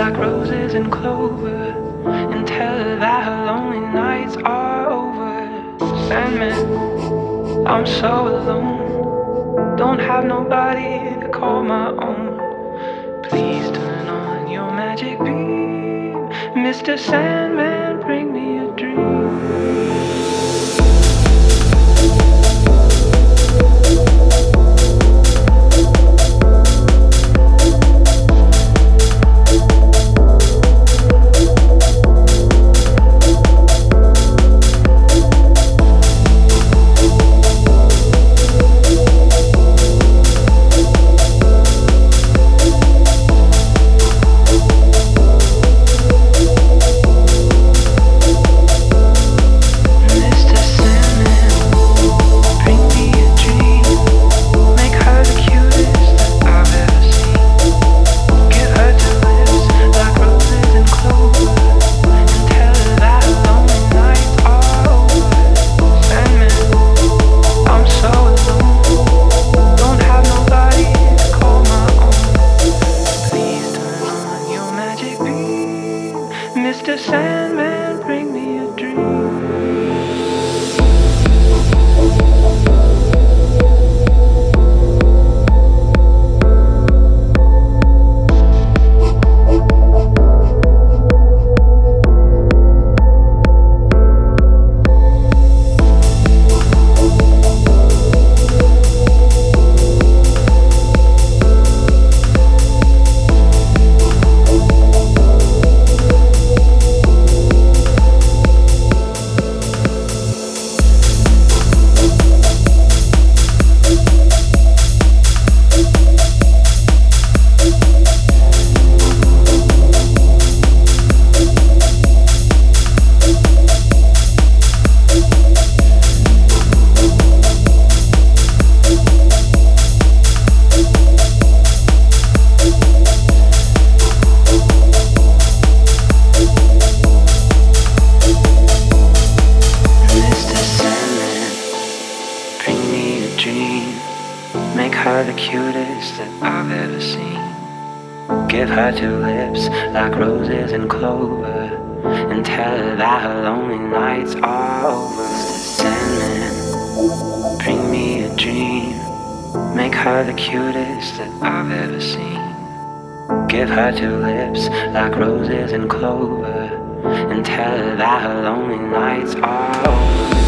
like roses and clover and tell her that her lonely nights are over. Sandman, I'm so alone. Don't have nobody to call my own. Please turn on your magic beam. Mr. Sandman, bring me a dream. Mr. Sandman, bring me a dream. Her the cutest that I've ever seen. Give her two lips like roses and clover, and tell her that her lonely nights are over. Sandman, bring me a dream. Make her the cutest that I've ever seen. Give her two lips like roses and clover, and tell her that her lonely nights are over.